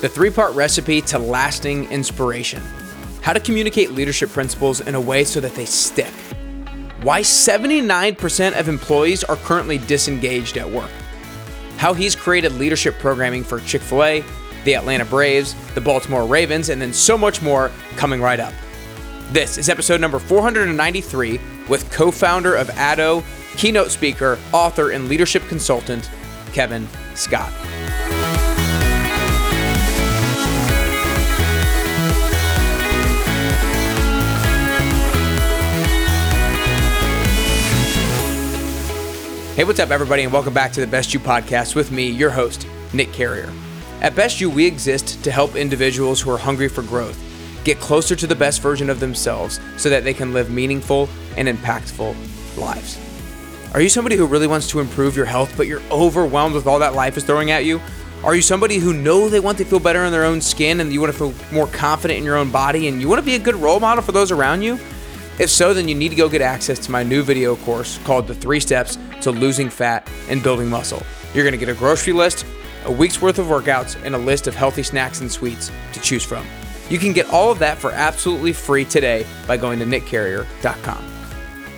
the three part recipe to lasting inspiration, how to communicate leadership principles in a way so that they stick, why 79% of employees are currently disengaged at work, how he's created leadership programming for Chick fil A, the Atlanta Braves, the Baltimore Ravens, and then so much more coming right up. This is episode number 493 with co founder of Addo, keynote speaker, author, and leadership consultant, Kevin Scott. Hey, what's up, everybody, and welcome back to the Best You podcast with me, your host, Nick Carrier. At Best You, we exist to help individuals who are hungry for growth get closer to the best version of themselves so that they can live meaningful and impactful lives. Are you somebody who really wants to improve your health, but you're overwhelmed with all that life is throwing at you? Are you somebody who know they want to feel better in their own skin and you want to feel more confident in your own body and you want to be a good role model for those around you? If so, then you need to go get access to my new video course called The Three Steps to Losing Fat and Building Muscle. You're going to get a grocery list, a week's worth of workouts, and a list of healthy snacks and sweets to choose from. You can get all of that for absolutely free today by going to nickcarrier.com.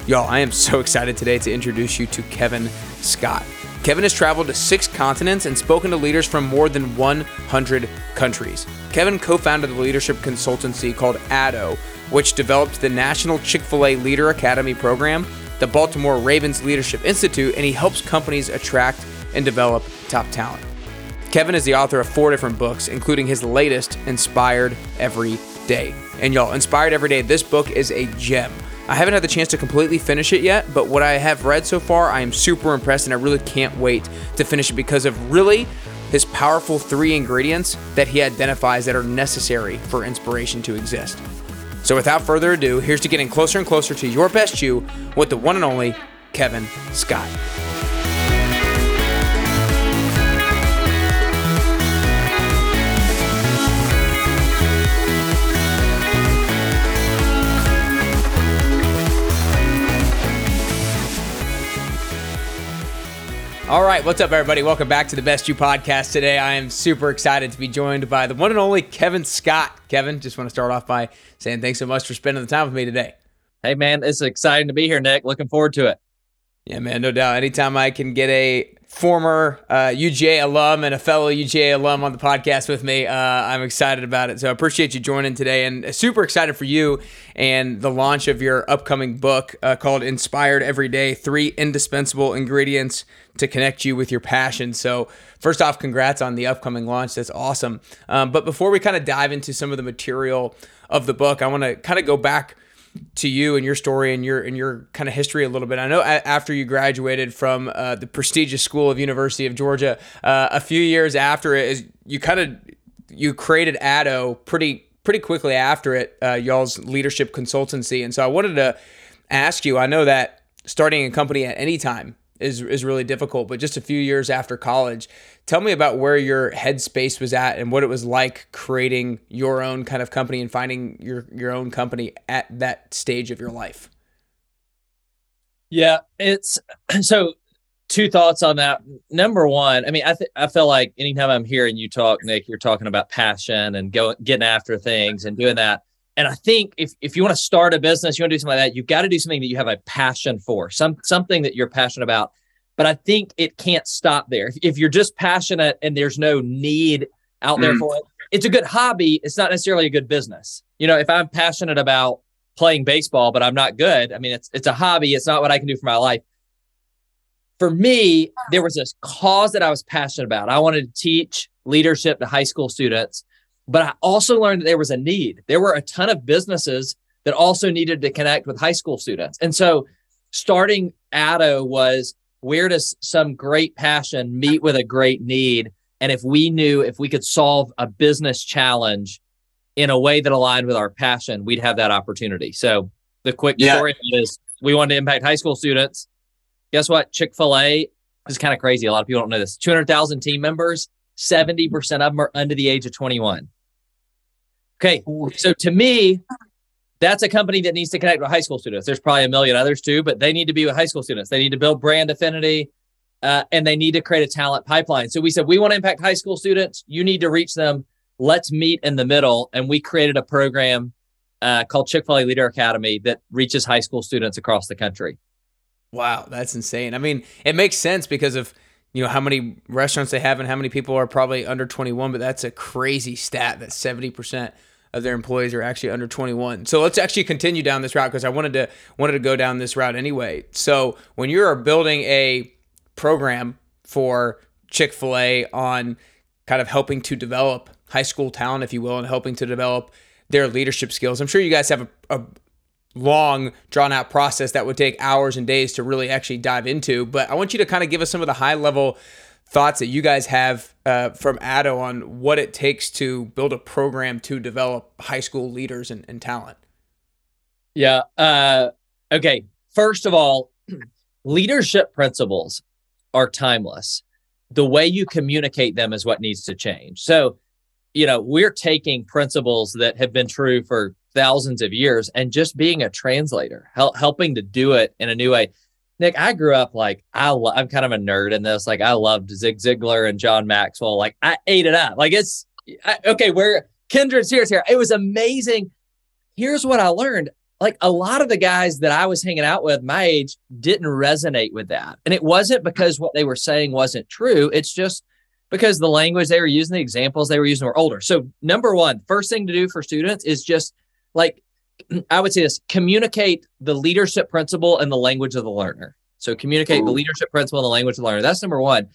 Y'all, I am so excited today to introduce you to Kevin Scott. Kevin has traveled to six continents and spoken to leaders from more than 100 countries. Kevin co founded the leadership consultancy called Addo, which developed the National Chick fil A Leader Academy program, the Baltimore Ravens Leadership Institute, and he helps companies attract and develop top talent. Kevin is the author of four different books, including his latest, Inspired Every Day. And y'all, Inspired Every Day, this book is a gem. I haven't had the chance to completely finish it yet, but what I have read so far, I am super impressed and I really can't wait to finish it because of really his powerful three ingredients that he identifies that are necessary for inspiration to exist. So without further ado, here's to getting closer and closer to your best you with the one and only Kevin Scott. All right, what's up, everybody? Welcome back to the Best You podcast. Today, I am super excited to be joined by the one and only Kevin Scott. Kevin, just want to start off by saying thanks so much for spending the time with me today. Hey, man, it's exciting to be here, Nick. Looking forward to it. Yeah, man, no doubt. Anytime I can get a former uh, UGA alum and a fellow UGA alum on the podcast with me. Uh, I'm excited about it. So I appreciate you joining today and super excited for you and the launch of your upcoming book uh, called Inspired Every Day Three Indispensable Ingredients to Connect You with Your Passion. So, first off, congrats on the upcoming launch. That's awesome. Um, but before we kind of dive into some of the material of the book, I want to kind of go back to you and your story and your and your kind of history a little bit. I know after you graduated from uh, the prestigious school of University of Georgia, uh, a few years after it, is you kind of you created Addo pretty pretty quickly after it, uh, y'all's leadership consultancy. And so I wanted to ask you. I know that starting a company at any time is is really difficult. But just a few years after college, tell me about where your headspace was at and what it was like creating your own kind of company and finding your your own company at that stage of your life. Yeah, it's so two thoughts on that. Number one, I mean, I th- I feel like anytime I'm hearing you talk, Nick, you're talking about passion and going getting after things and doing that. And I think if, if you want to start a business, you want to do something like that, you've got to do something that you have a passion for, some something that you're passionate about. But I think it can't stop there. If, if you're just passionate and there's no need out there mm. for it, it's a good hobby. It's not necessarily a good business. You know, if I'm passionate about playing baseball, but I'm not good, I mean, it's it's a hobby. It's not what I can do for my life. For me, there was this cause that I was passionate about. I wanted to teach leadership to high school students but I also learned that there was a need. There were a ton of businesses that also needed to connect with high school students. And so starting Addo was where does some great passion meet with a great need? And if we knew if we could solve a business challenge in a way that aligned with our passion, we'd have that opportunity. So the quick yeah. story is we wanted to impact high school students. Guess what? Chick fil A is kind of crazy. A lot of people don't know this. 200,000 team members, 70% of them are under the age of 21. Okay. So to me, that's a company that needs to connect with high school students. There's probably a million others too, but they need to be with high school students. They need to build brand affinity uh, and they need to create a talent pipeline. So we said, we want to impact high school students. You need to reach them let's meet in the middle. And we created a program uh, called Chick fil A Leader Academy that reaches high school students across the country. Wow, that's insane. I mean, it makes sense because of you know how many restaurants they have and how many people are probably under 21 but that's a crazy stat that 70% of their employees are actually under 21 so let's actually continue down this route because i wanted to wanted to go down this route anyway. So when you're building a program for chick-fil-a on kind of helping to develop high school talent if you will and helping to develop their leadership skills i'm sure you guys have a, a long drawn out process that would take hours and days to really actually dive into but i want you to kind of give us some of the high level thoughts that you guys have uh, from Addo on what it takes to build a program to develop high school leaders and, and talent. Yeah. Uh, okay. First of all, leadership principles are timeless. The way you communicate them is what needs to change. So, you know, we're taking principles that have been true for thousands of years and just being a translator, hel- helping to do it in a new way. Nick, I grew up like I lo- I'm kind of a nerd in this. Like I loved Zig Ziglar and John Maxwell. Like I ate it up. Like it's I, okay. We're kindred spirits here. It was amazing. Here's what I learned. Like a lot of the guys that I was hanging out with my age didn't resonate with that. And it wasn't because what they were saying wasn't true. It's just because the language they were using, the examples they were using were older. So, number one, first thing to do for students is just like I would say this communicate the leadership principle and the language of the learner. So communicate Ooh. the leadership principle and the language of the learner. That's number one.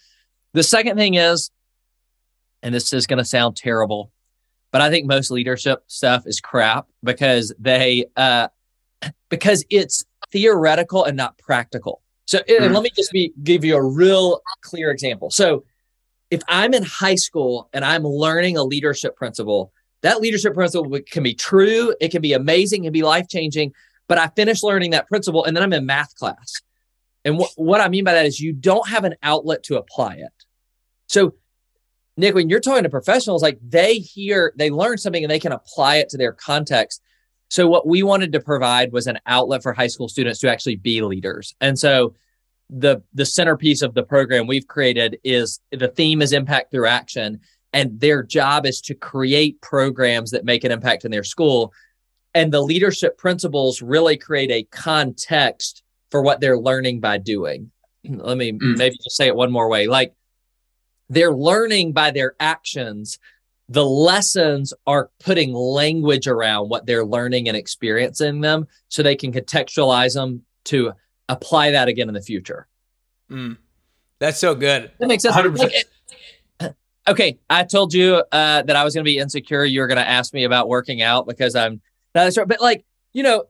The second thing is, and this is going to sound terrible, but I think most leadership stuff is crap because they, uh, because it's theoretical and not practical. So mm. let me just be give you a real clear example. So if I'm in high school and I'm learning a leadership principle, that leadership principle can be true, it can be amazing, it can be life changing. But I finished learning that principle and then I'm in math class. And wh- what I mean by that is you don't have an outlet to apply it. So, Nick, when you're talking to professionals, like they hear, they learn something and they can apply it to their context. So, what we wanted to provide was an outlet for high school students to actually be leaders. And so, the the centerpiece of the program we've created is the theme is impact through action and their job is to create programs that make an impact in their school. And the leadership principles really create a context for what they're learning by doing. Let me mm. maybe just say it one more way. Like they're learning by their actions. The lessons are putting language around what they're learning and experiencing them so they can contextualize them to apply that again in the future. Mm. that's so good. That makes sense. 100%. Like, okay, I told you uh, that I was going to be insecure. You were going to ask me about working out because I'm not sure. But like, you know,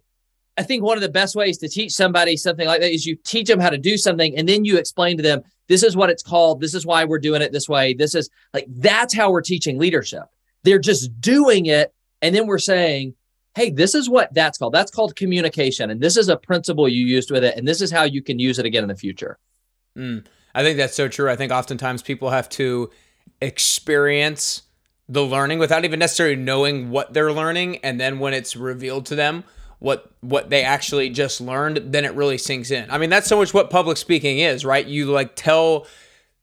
I think one of the best ways to teach somebody something like that is you teach them how to do something and then you explain to them, this is what it's called. This is why we're doing it this way. This is like, that's how we're teaching leadership. They're just doing it. And then we're saying, hey, this is what that's called. That's called communication. And this is a principle you used with it. And this is how you can use it again in the future. Mm, I think that's so true. I think oftentimes people have to experience the learning without even necessarily knowing what they're learning. And then when it's revealed to them what what they actually just learned then it really sinks in. I mean that's so much what public speaking is right? You like tell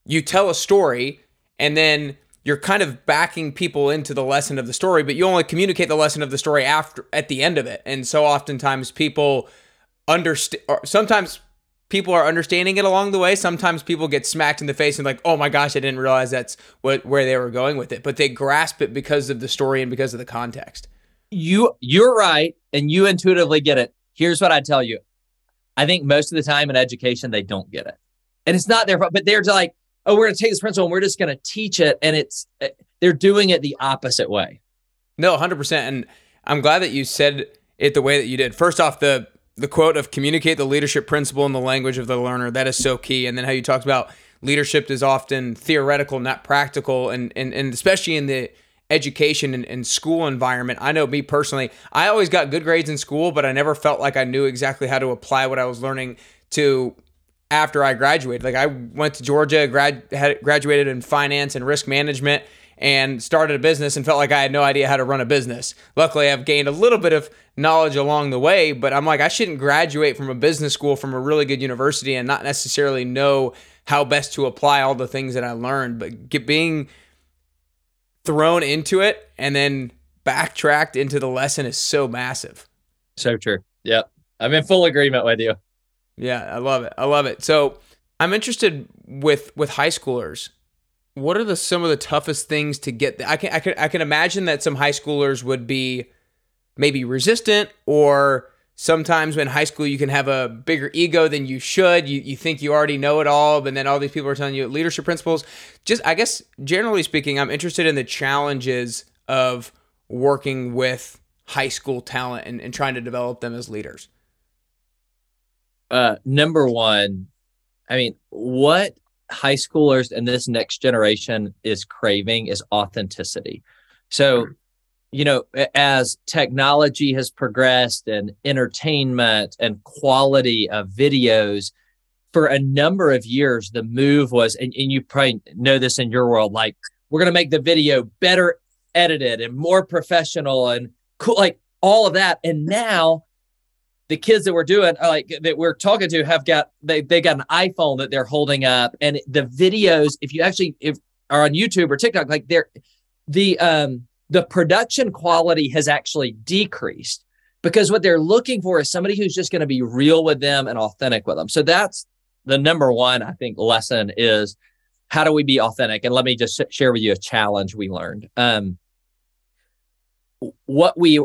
you tell a story and then you're kind of backing people into the lesson of the story but you only communicate the lesson of the story after at the end of it. And so oftentimes people understand sometimes people are understanding it along the way. Sometimes people get smacked in the face and like, oh my gosh, I didn't realize that's what where they were going with it. But they grasp it because of the story and because of the context. You you're right, and you intuitively get it. Here's what I tell you. I think most of the time in education they don't get it, and it's not their fault. But they're like, oh, we're going to take this principle and we're just going to teach it, and it's eh, they're doing it the opposite way. No, hundred percent, and I'm glad that you said it the way that you did. First off, the the quote of communicate the leadership principle in the language of the learner that is so key. And then how you talked about leadership is often theoretical not practical. And and, and especially in the education and, and, school environment i know me personally i always got good grades in school but i never felt like i knew exactly how to apply what i was learning to after i graduated. Like i went to georgia grad had graduated in finance and risk management and started a business and felt like I had no idea how to run a business. Luckily, I've gained a little bit of knowledge along the way, but I'm like, I shouldn't graduate from a business school from a really good university and not necessarily know how best to apply all the things that I learned. But get, being thrown into it and then backtracked into the lesson is so massive. So true. Yep. I'm in full agreement with you. Yeah, I love it. I love it. So I'm interested with with high schoolers. What are the some of the toughest things to get? I can I can I can imagine that some high schoolers would be maybe resistant or sometimes when high school you can have a bigger ego than you should you, you think you already know it all but then all these people are telling you leadership principles just i guess generally speaking i'm interested in the challenges of working with high school talent and, and trying to develop them as leaders uh, number one i mean what high schoolers and this next generation is craving is authenticity so you know, as technology has progressed and entertainment and quality of videos, for a number of years, the move was, and, and you probably know this in your world, like we're going to make the video better edited and more professional and cool, like all of that. And now the kids that we're doing, like that we're talking to, have got they they got an iPhone that they're holding up, and the videos, if you actually if are on YouTube or TikTok, like they're the um the production quality has actually decreased because what they're looking for is somebody who's just going to be real with them and authentic with them. So that's the number one, I think, lesson is how do we be authentic? And let me just share with you a challenge we learned. Um, what we,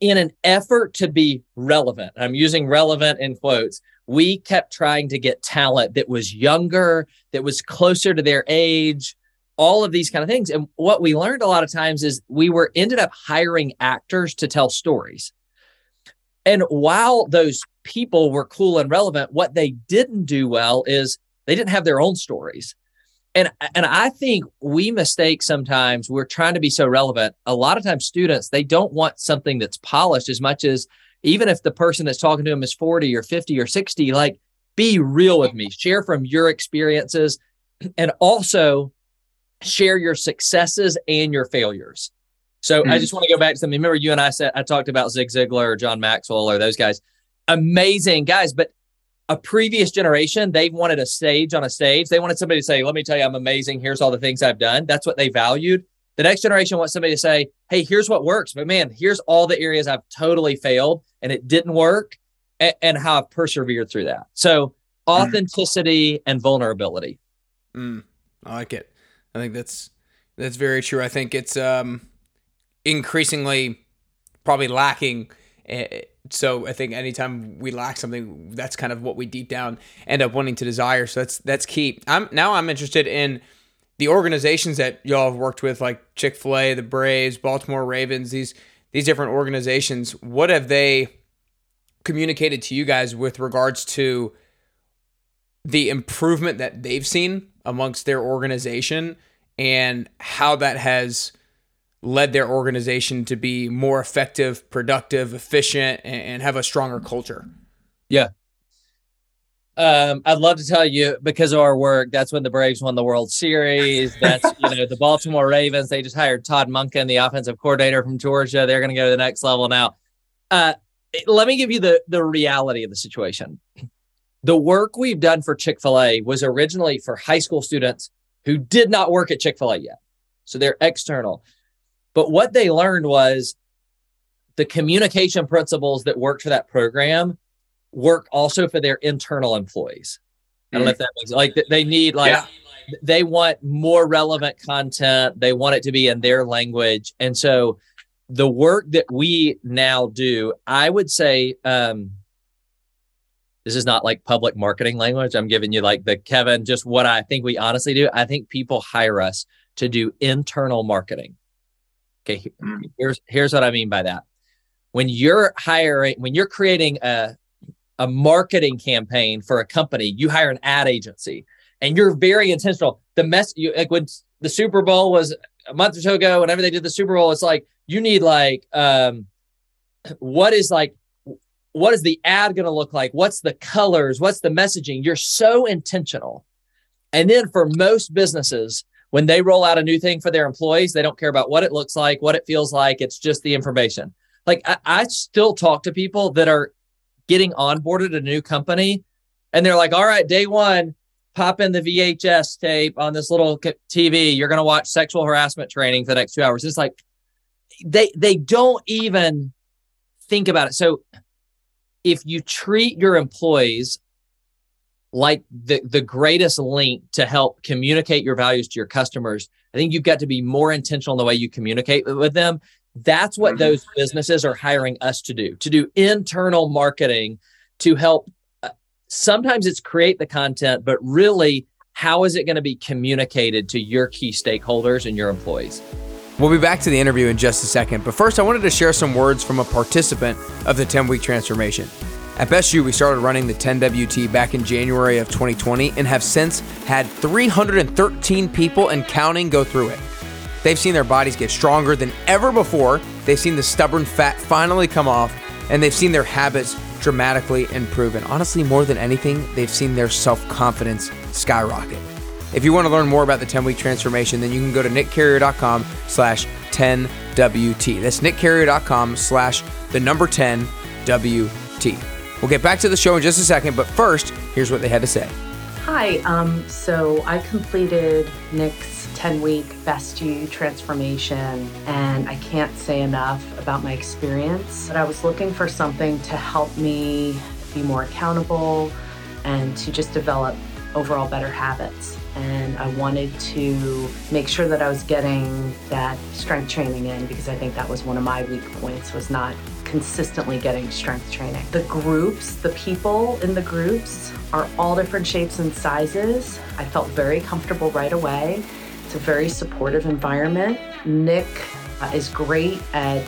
in an effort to be relevant, I'm using relevant in quotes, we kept trying to get talent that was younger, that was closer to their age, all of these kind of things. And what we learned a lot of times is we were ended up hiring actors to tell stories. And while those people were cool and relevant, what they didn't do well is they didn't have their own stories. And and I think we mistake sometimes we're trying to be so relevant. A lot of times students, they don't want something that's polished as much as even if the person that's talking to them is 40 or 50 or 60, like be real with me, share from your experiences and also share your successes and your failures. So mm-hmm. I just want to go back to something. Remember, you and I said I talked about Zig Ziglar or John Maxwell or those guys, amazing guys. But a previous generation, they wanted a stage on a stage. They wanted somebody to say, "Let me tell you, I'm amazing. Here's all the things I've done." That's what they valued. The next generation wants somebody to say, "Hey, here's what works," but man, here's all the areas I've totally failed and it didn't work, and, and how I've persevered through that. So mm. authenticity mm. and vulnerability. Mm, I like it. I think that's that's very true. I think it's um, increasingly probably lacking. Eh, so I think anytime we lack something, that's kind of what we deep down end up wanting to desire. So that's that's key. I'm now I'm interested in the organizations that y'all have worked with, like Chick Fil A, the Braves, Baltimore Ravens. These these different organizations. What have they communicated to you guys with regards to the improvement that they've seen amongst their organization and how that has led their organization to be more effective, productive, efficient, and, have a stronger culture. Yeah. Um, I'd love to tell you because of our work, that's when the Braves won the World Series. That's you know the Baltimore Ravens. They just hired Todd Monken, the offensive coordinator from Georgia. They're going to go to the next level now. Uh, let me give you the the reality of the situation. The work we've done for Chick Fil A was originally for high school students who did not work at Chick fil A yet. So they're external. But what they learned was the communication principles that worked for that program work also for their internal employees. I don't know if that makes like they need like yeah. they want more relevant content. They want it to be in their language. And so the work that we now do, I would say um, this is not like public marketing language. I'm giving you like the Kevin, just what I think we honestly do. I think people hire us to do internal marketing. Okay, mm. here's here's what I mean by that. When you're hiring, when you're creating a a marketing campaign for a company, you hire an ad agency, and you're very intentional. The mess, you like when the Super Bowl was a month or so ago. Whenever they did the Super Bowl, it's like you need like um, what is like what is the ad going to look like? What's the colors? What's the messaging? You're so intentional. And then for most businesses, when they roll out a new thing for their employees, they don't care about what it looks like, what it feels like. It's just the information. Like I, I still talk to people that are getting onboarded a new company and they're like, all right, day one, pop in the VHS tape on this little TV. You're going to watch sexual harassment training for the next two hours. It's like they they don't even think about it. So if you treat your employees like the the greatest link to help communicate your values to your customers, I think you've got to be more intentional in the way you communicate with them. That's what mm-hmm. those businesses are hiring us to do, to do internal marketing to help sometimes it's create the content, but really, how is it going to be communicated to your key stakeholders and your employees? We'll be back to the interview in just a second, but first, I wanted to share some words from a participant of the 10 week transformation. At Best You, we started running the 10WT back in January of 2020 and have since had 313 people and counting go through it. They've seen their bodies get stronger than ever before, they've seen the stubborn fat finally come off, and they've seen their habits dramatically improve. And honestly, more than anything, they've seen their self confidence skyrocket. If you want to learn more about the 10 week transformation, then you can go to nickcarrier.com slash 10WT. That's nickcarrier.com slash the number 10WT. We'll get back to the show in just a second, but first, here's what they had to say. Hi, um, so I completed Nick's 10 week Best You transformation, and I can't say enough about my experience. But I was looking for something to help me be more accountable and to just develop overall better habits. And I wanted to make sure that I was getting that strength training in because I think that was one of my weak points was not consistently getting strength training. The groups, the people in the groups are all different shapes and sizes. I felt very comfortable right away. It's a very supportive environment. Nick uh, is great at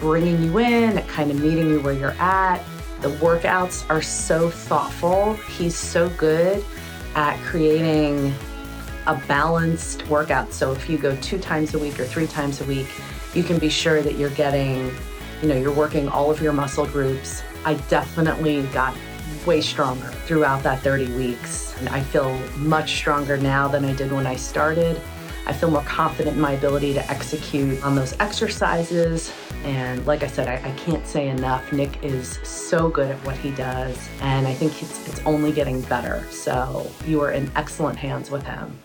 bringing you in, at kind of meeting you where you're at. The workouts are so thoughtful. He's so good at creating a balanced workout. So if you go two times a week or three times a week, you can be sure that you're getting, you know, you're working all of your muscle groups. I definitely got way stronger throughout that 30 weeks. And I feel much stronger now than I did when I started. I feel more confident in my ability to execute on those exercises. And like I said, I, I, can't say enough. Nick is so good at what he does, and I think it's, it's only getting better. So you are in excellent hands with him.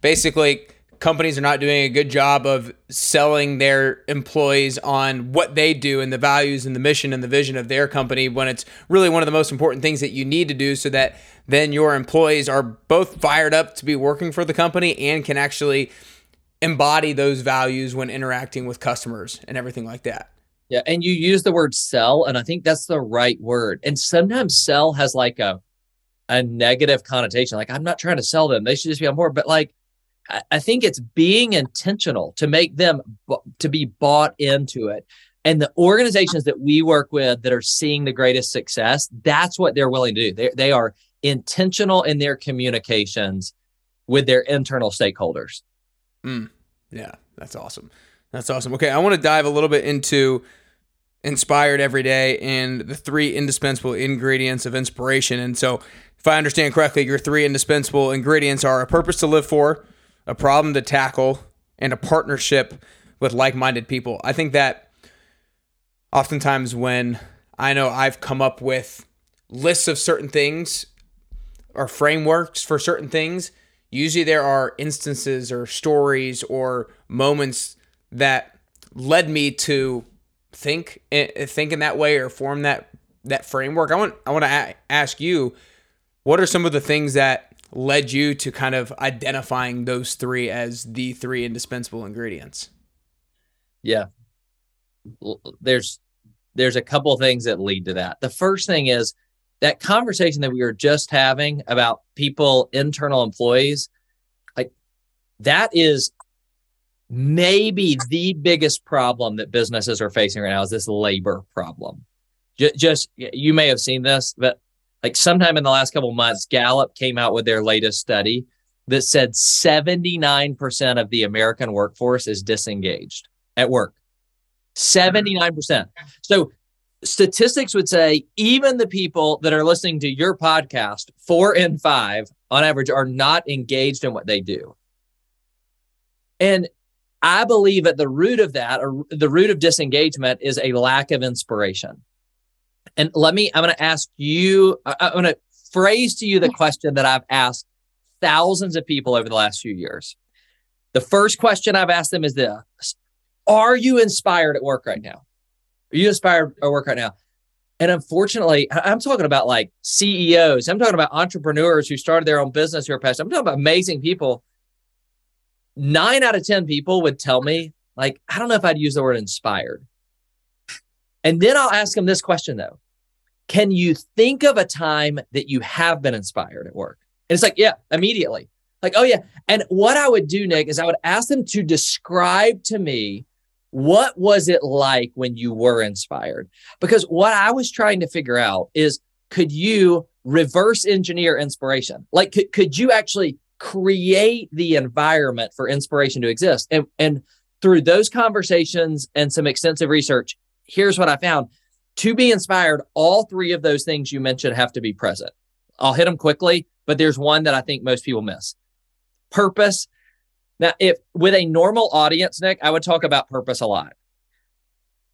Basically, companies are not doing a good job of selling their employees on what they do and the values and the mission and the vision of their company when it's really one of the most important things that you need to do so that then your employees are both fired up to be working for the company and can actually embody those values when interacting with customers and everything like that. Yeah, and you use the word sell and I think that's the right word. And sometimes sell has like a a negative connotation like I'm not trying to sell them. They should just be on board, but like I think it's being intentional to make them to be bought into it. And the organizations that we work with that are seeing the greatest success, that's what they're willing to do. They, they are intentional in their communications with their internal stakeholders. Mm, yeah, that's awesome. That's awesome. Okay, I want to dive a little bit into inspired every day and the three indispensable ingredients of inspiration. And so, if I understand correctly, your three indispensable ingredients are a purpose to live for, a problem to tackle, and a partnership with like minded people. I think that oftentimes when I know I've come up with lists of certain things or frameworks for certain things, usually there are instances or stories or moments that led me to think eh, think in that way or form that that framework. I want I want to a- ask you what are some of the things that led you to kind of identifying those three as the three indispensable ingredients? Yeah. There's there's a couple things that lead to that. The first thing is that conversation that we were just having about people, internal employees, like that is maybe the biggest problem that businesses are facing right now is this labor problem. Just, you may have seen this, but like sometime in the last couple months, Gallup came out with their latest study that said 79% of the American workforce is disengaged at work. 79%. So statistics would say even the people that are listening to your podcast, four in five on average, are not engaged in what they do. And I believe at the root of that, or the root of disengagement, is a lack of inspiration. And let me, I'm going to ask you, I'm going to phrase to you the question that I've asked thousands of people over the last few years. The first question I've asked them is this Are you inspired at work right now? Are you inspired at work right now? And unfortunately, I'm talking about like CEOs, I'm talking about entrepreneurs who started their own business who are passionate. I'm talking about amazing people. Nine out of 10 people would tell me, like, I don't know if I'd use the word inspired. And then I'll ask them this question though Can you think of a time that you have been inspired at work? And it's like, yeah, immediately. Like, oh, yeah. And what I would do, Nick, is I would ask them to describe to me what was it like when you were inspired? Because what I was trying to figure out is could you reverse engineer inspiration? Like, could, could you actually create the environment for inspiration to exist? And, and through those conversations and some extensive research, here's what I found. To be inspired, all three of those things you mentioned have to be present. I'll hit them quickly, but there's one that I think most people miss purpose. Now, if with a normal audience, Nick, I would talk about purpose a lot.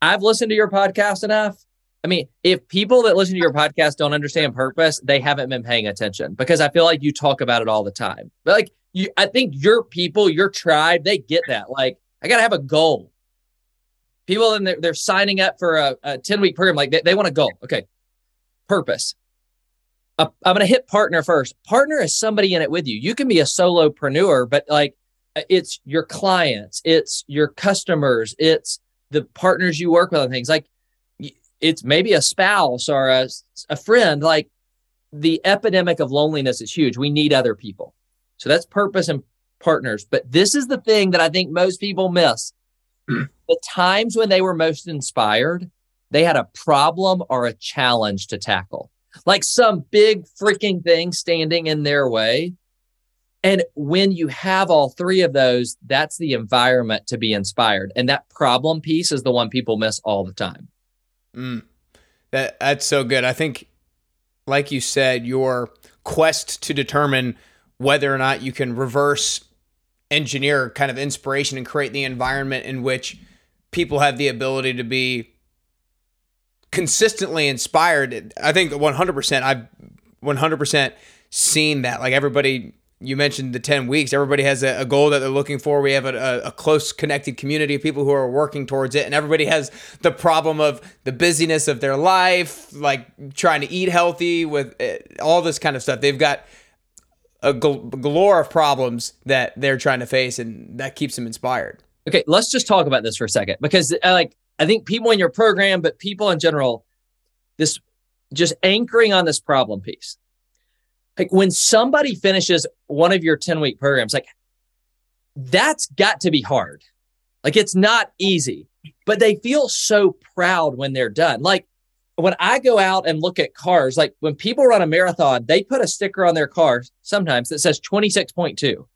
I've listened to your podcast enough. I mean, if people that listen to your podcast don't understand purpose, they haven't been paying attention because I feel like you talk about it all the time. But like you, I think your people, your tribe, they get that. Like, I got to have a goal. People and they're, they're signing up for a, a 10 week program, like they, they want a goal. Okay. Purpose. Uh, I'm going to hit partner first. Partner is somebody in it with you. You can be a solopreneur, but like uh, it's your clients, it's your customers, it's the partners you work with on things. Like it's maybe a spouse or a, a friend. Like the epidemic of loneliness is huge. We need other people. So that's purpose and partners. But this is the thing that I think most people miss. The times when they were most inspired, they had a problem or a challenge to tackle like some big freaking thing standing in their way. And when you have all three of those, that's the environment to be inspired. And that problem piece is the one people miss all the time. Mm, that that's so good. I think, like you said, your quest to determine whether or not you can reverse engineer kind of inspiration and create the environment in which people have the ability to be consistently inspired. I think 100%. I've 100% seen that. Like everybody, you mentioned the 10 weeks, everybody has a, a goal that they're looking for. We have a, a, close connected community of people who are working towards it. And everybody has the problem of the busyness of their life, like trying to eat healthy with it, all this kind of stuff. They've got a galore of problems that they're trying to face, and that keeps them inspired. Okay, let's just talk about this for a second because, uh, like, I think people in your program, but people in general, this just anchoring on this problem piece. Like when somebody finishes one of your 10 week programs, like that's got to be hard. Like it's not easy, but they feel so proud when they're done. Like when I go out and look at cars, like when people run a marathon, they put a sticker on their car sometimes that says 26.2.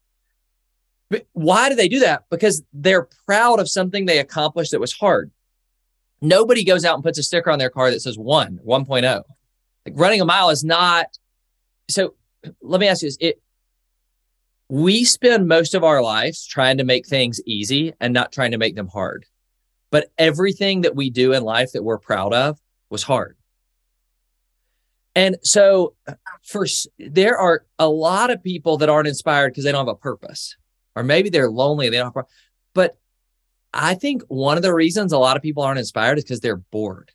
But why do they do that? Because they're proud of something they accomplished that was hard. Nobody goes out and puts a sticker on their car that says one, 1.0. Like running a mile is not. So let me ask you this. It, we spend most of our lives trying to make things easy and not trying to make them hard. But everything that we do in life that we're proud of was hard. And so for there are a lot of people that aren't inspired because they don't have a purpose. Or maybe they're lonely, they don't have but I think one of the reasons a lot of people aren't inspired is because they're bored,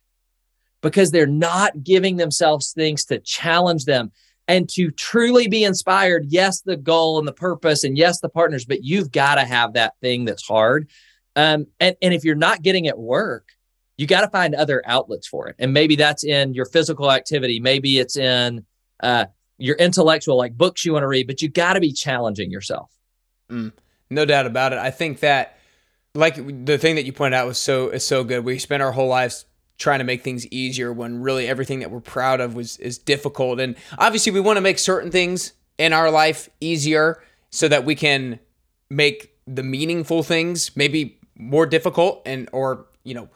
because they're not giving themselves things to challenge them and to truly be inspired. Yes, the goal and the purpose, and yes, the partners, but you've got to have that thing that's hard. Um, and, and if you're not getting it work, you got to find other outlets for it. And maybe that's in your physical activity, maybe it's in uh, your intellectual, like books you want to read, but you got to be challenging yourself. Mm, no doubt about it. I think that like the thing that you pointed out was so is so good. We spent our whole lives trying to make things easier when really everything that we're proud of was is difficult. And obviously we want to make certain things in our life easier so that we can make the meaningful things maybe more difficult and or, you know,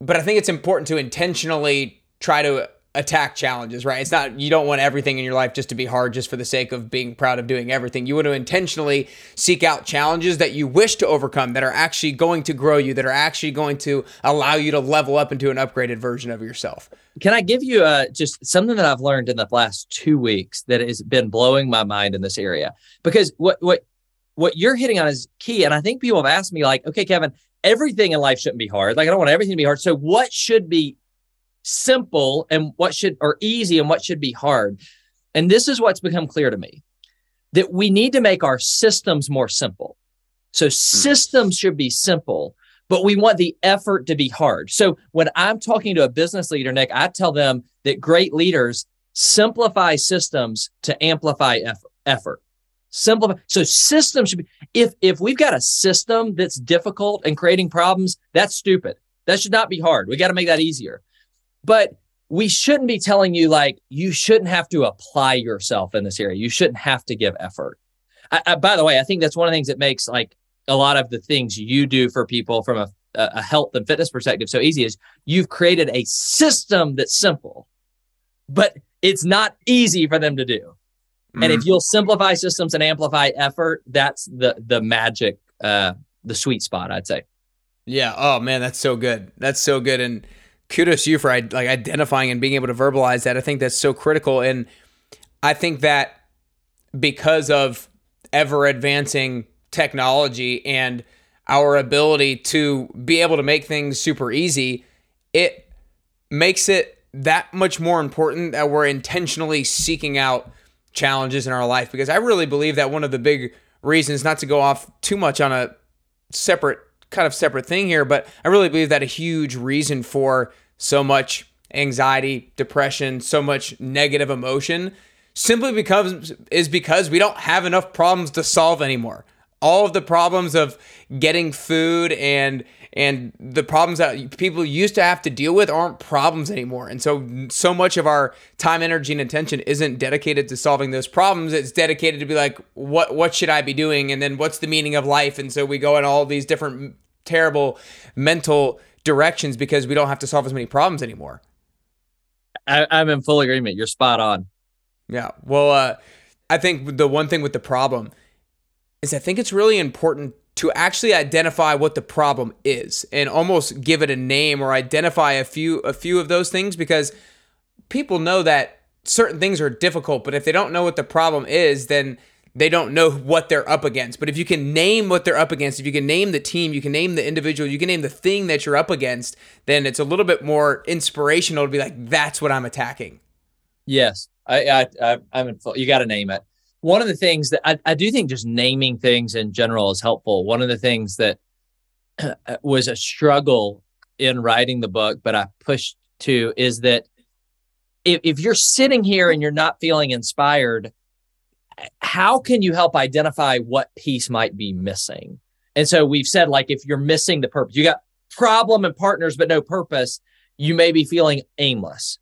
but I think it's important to intentionally try to attack challenges, right? It's not you don't want everything in your life just to be hard just for the sake of being proud of doing everything. You want to intentionally seek out challenges that you wish to overcome that are actually going to grow you, that are actually going to allow you to level up into an upgraded version of yourself. Can I give you uh, just something that I've learned in the last two weeks that has been blowing my mind in this area? Because what what what you're hitting on is key, and I think people have asked me like, okay, Kevin, everything in life shouldn't be hard. Like I don't want everything to be hard. So what should be simple and what should or easy and what should be hard. And this is what's become clear to me that we need to make our systems more simple. So hmm. systems should be simple, but we want the effort to be hard. So when I'm talking to a business leader, Nick, I tell them that great leaders simplify systems to amplify effort. Simplify. So systems should be if if we've got a system that's difficult and creating problems, that's stupid. That should not be hard. We got to make that easier. But we shouldn't be telling you like you shouldn't have to apply yourself in this area. You shouldn't have to give effort. I, I, by the way, I think that's one of the things that makes like a lot of the things you do for people from a, a health and fitness perspective so easy is you've created a system that's simple, but it's not easy for them to do. Mm-hmm. And if mm-hmm. you'll simplify systems and amplify effort, that's the the magic, uh, the sweet spot, I'd say. Yeah. Oh man, that's so good. That's so good. And kudos to you for like identifying and being able to verbalize that. I think that's so critical, and I think that because of ever advancing technology and our ability to be able to make things super easy, it makes it that much more important that we're intentionally seeking out challenges in our life because I really believe that one of the big reasons not to go off too much on a separate kind of separate thing here, but I really believe that a huge reason for so much anxiety, depression, so much negative emotion simply becomes is because we don't have enough problems to solve anymore. All of the problems of getting food and and the problems that people used to have to deal with aren't problems anymore. And so so much of our time, energy and attention isn't dedicated to solving those problems. It's dedicated to be like what what should I be doing and then what's the meaning of life? And so we go in all these different terrible mental directions because we don't have to solve as many problems anymore. I, am in full agreement. You're spot on. Yeah. Well, uh, I think the one thing with the problem is I think it's really important to actually identify what the problem is and almost give it a name or identify a few a few of those things because people know that certain things are difficult, but if they don't know what the problem is, then they don't know what they're up against. But if you can name what they're up against, if you can name the team, you can name the individual, you can name the thing that you're up against, then it's a little bit more inspirational to be like, that's what I'm attacking. Yes, I, I, I I'm in full, you got to name it. One of the things that I, I do think just naming things in general is helpful. One of the things that uh, was a struggle in writing the book, but I pushed to is that if, if you're sitting here and you're not feeling inspired, how can you help identify what piece might be missing? And so we've said, like, if you're missing the purpose, you got problem and partners, but no purpose, you may be feeling aimless.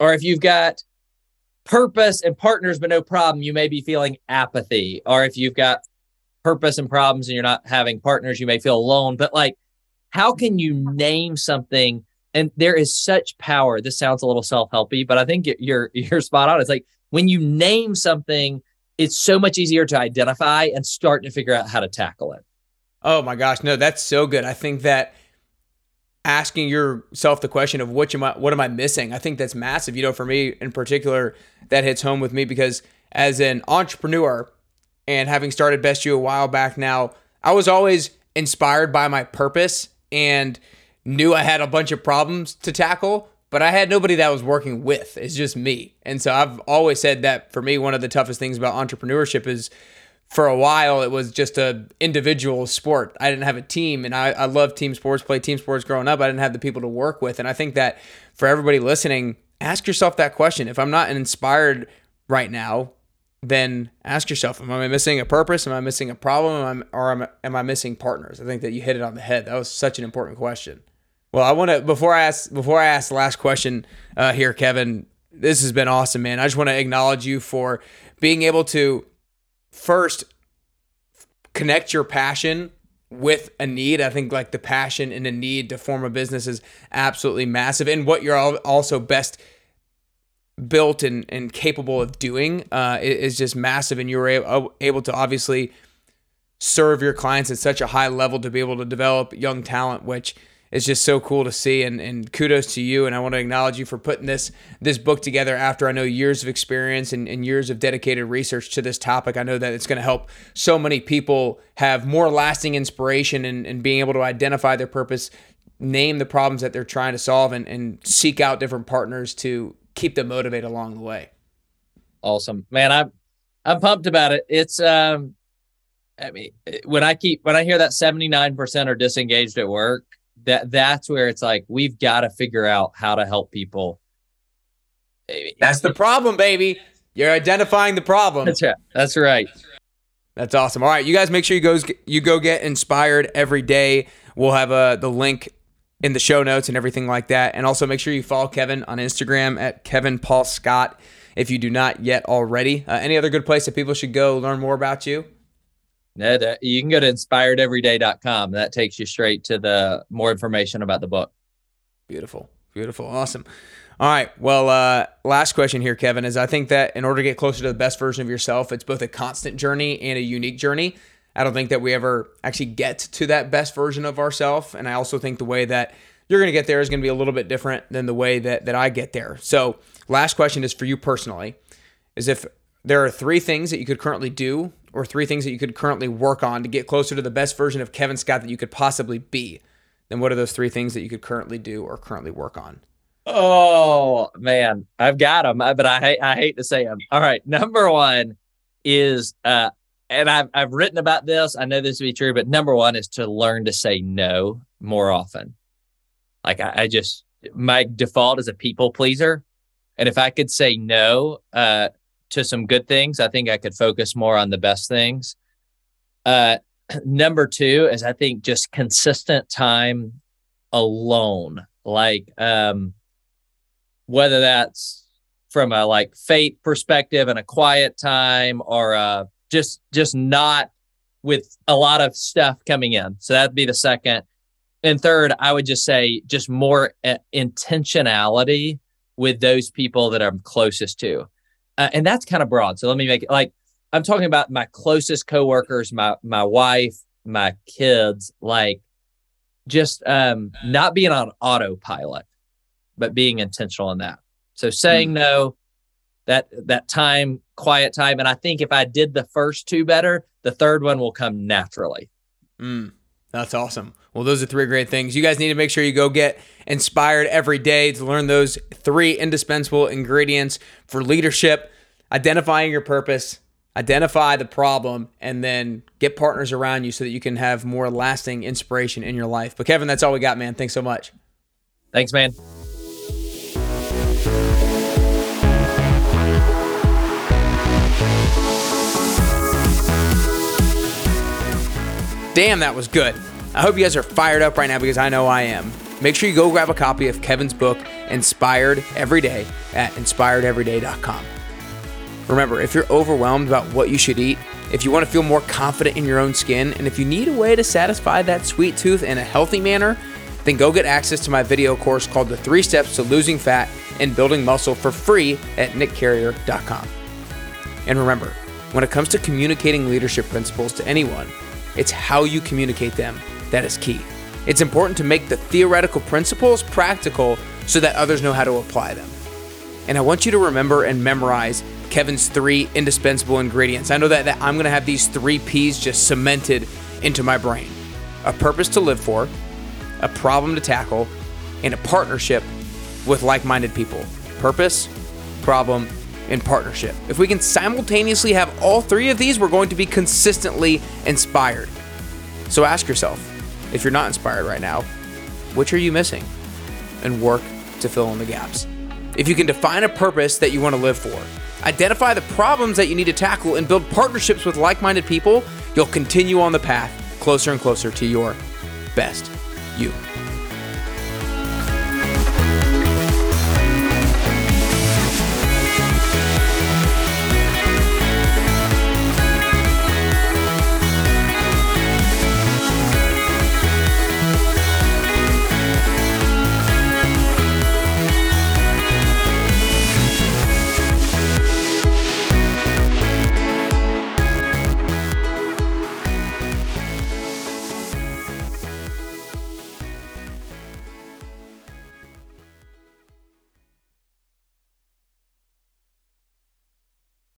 Or if you've got purpose and partners, but no problem, you may be feeling apathy. Or if you've got purpose and problems and you're not having partners, you may feel alone. But like, how can you name something? And there is such power. This sounds a little self-helpy, but I think you're you're spot on. It's like when you name something, it's so much easier to identify and start to figure out how to tackle it. Oh my gosh, no, that's so good. I think that asking yourself the question of what am I what am I missing? I think that's massive. You know, for me in particular, that hits home with me because as an entrepreneur and having started Best You a while back now, I was always inspired by my purpose and knew I had a bunch of problems to tackle, but I had nobody that was working with. It's just me. And so I've always said that for me, one of the toughest things about entrepreneurship is for a while it was just a individual sport. I didn't have a team and I, I love team sports, play team sports growing up. I didn't have the people to work with. And I think that for everybody listening, ask yourself that question. If I'm not inspired right now, then ask yourself, am I missing a purpose? Am I missing a problem? or am, am I missing partners? I think that you hit it on the head. That was such an important question. Well, I want to before I ask before I ask the last question uh, here, Kevin. This has been awesome, man. I just want to acknowledge you for being able to first connect your passion with a need. I think like the passion and a need to form a business is absolutely massive, and what you're also best built and, and capable of doing uh, is just massive. And you were able, able to obviously serve your clients at such a high level to be able to develop young talent, which is just so cool to see. And, and kudos to you. And I want to acknowledge you for putting this this book together after I know years of experience and, and years of dedicated research to this topic. I know that it's going to help so many people have more lasting inspiration and, and being able to identify their purpose, name the problems that they're trying to solve, and, and seek out different partners to keep them motivated along the way. Awesome, man. I'm I'm pumped about it. It's um, I mean, when I keep when I hear that 79% are disengaged at work, that that's where it's like we've got to figure out how to help people. That's the problem, baby. You're identifying the problem. That's right. That's right. That's awesome. All right, you guys make sure you go you go get inspired every day. We'll have uh, the link in the show notes and everything like that. And also make sure you follow Kevin on Instagram at Kevin Paul Scott if you do not yet already. Uh, any other good place that people should go learn more about you? That, you can go to inspiredeveryday.com. That takes you straight to the more information about the book. Beautiful. Beautiful. Awesome. All right. Well, uh, last question here, Kevin, is I think that in order to get closer to the best version of yourself, it's both a constant journey and a unique journey. I don't think that we ever actually get to that best version of ourselves. And I also think the way that you're going to get there is going to be a little bit different than the way that, that I get there. So, last question is for you personally is if there are three things that you could currently do or three things that you could currently work on to get closer to the best version of Kevin Scott that you could possibly be, then what are those three things that you could currently do or currently work on? Oh man, I've got them, but I hate I hate to say them. All right, number one is, uh, and I've I've written about this. I know this to be true, but number one is to learn to say no more often. Like I, I just my default is a people pleaser, and if I could say no, uh, to some good things. I think I could focus more on the best things. Uh, number two is I think just consistent time alone, like um, whether that's from a like fate perspective and a quiet time or uh, just just not with a lot of stuff coming in. So that'd be the second. And third, I would just say just more uh, intentionality with those people that I'm closest to uh, and that's kind of broad. So let me make it like I'm talking about my closest coworkers, my my wife, my kids, like just um, not being on autopilot, but being intentional in that. So saying mm. no, that that time, quiet time, and I think if I did the first two better, the third one will come naturally. Mm. That's awesome. Well, those are three great things. You guys need to make sure you go get inspired every day to learn those three indispensable ingredients for leadership identifying your purpose, identify the problem, and then get partners around you so that you can have more lasting inspiration in your life. But, Kevin, that's all we got, man. Thanks so much. Thanks, man. Damn, that was good. I hope you guys are fired up right now because I know I am. Make sure you go grab a copy of Kevin's book, Inspired Every Day, at inspiredeveryday.com. Remember, if you're overwhelmed about what you should eat, if you want to feel more confident in your own skin, and if you need a way to satisfy that sweet tooth in a healthy manner, then go get access to my video course called The Three Steps to Losing Fat and Building Muscle for free at nickcarrier.com. And remember, when it comes to communicating leadership principles to anyone, it's how you communicate them that is key. It's important to make the theoretical principles practical so that others know how to apply them. And I want you to remember and memorize Kevin's three indispensable ingredients. I know that, that I'm going to have these three P's just cemented into my brain a purpose to live for, a problem to tackle, and a partnership with like minded people. Purpose, problem, and partnership. If we can simultaneously have all three of these, we're going to be consistently inspired. So ask yourself if you're not inspired right now, which are you missing? And work to fill in the gaps. If you can define a purpose that you want to live for, identify the problems that you need to tackle, and build partnerships with like minded people, you'll continue on the path closer and closer to your best you.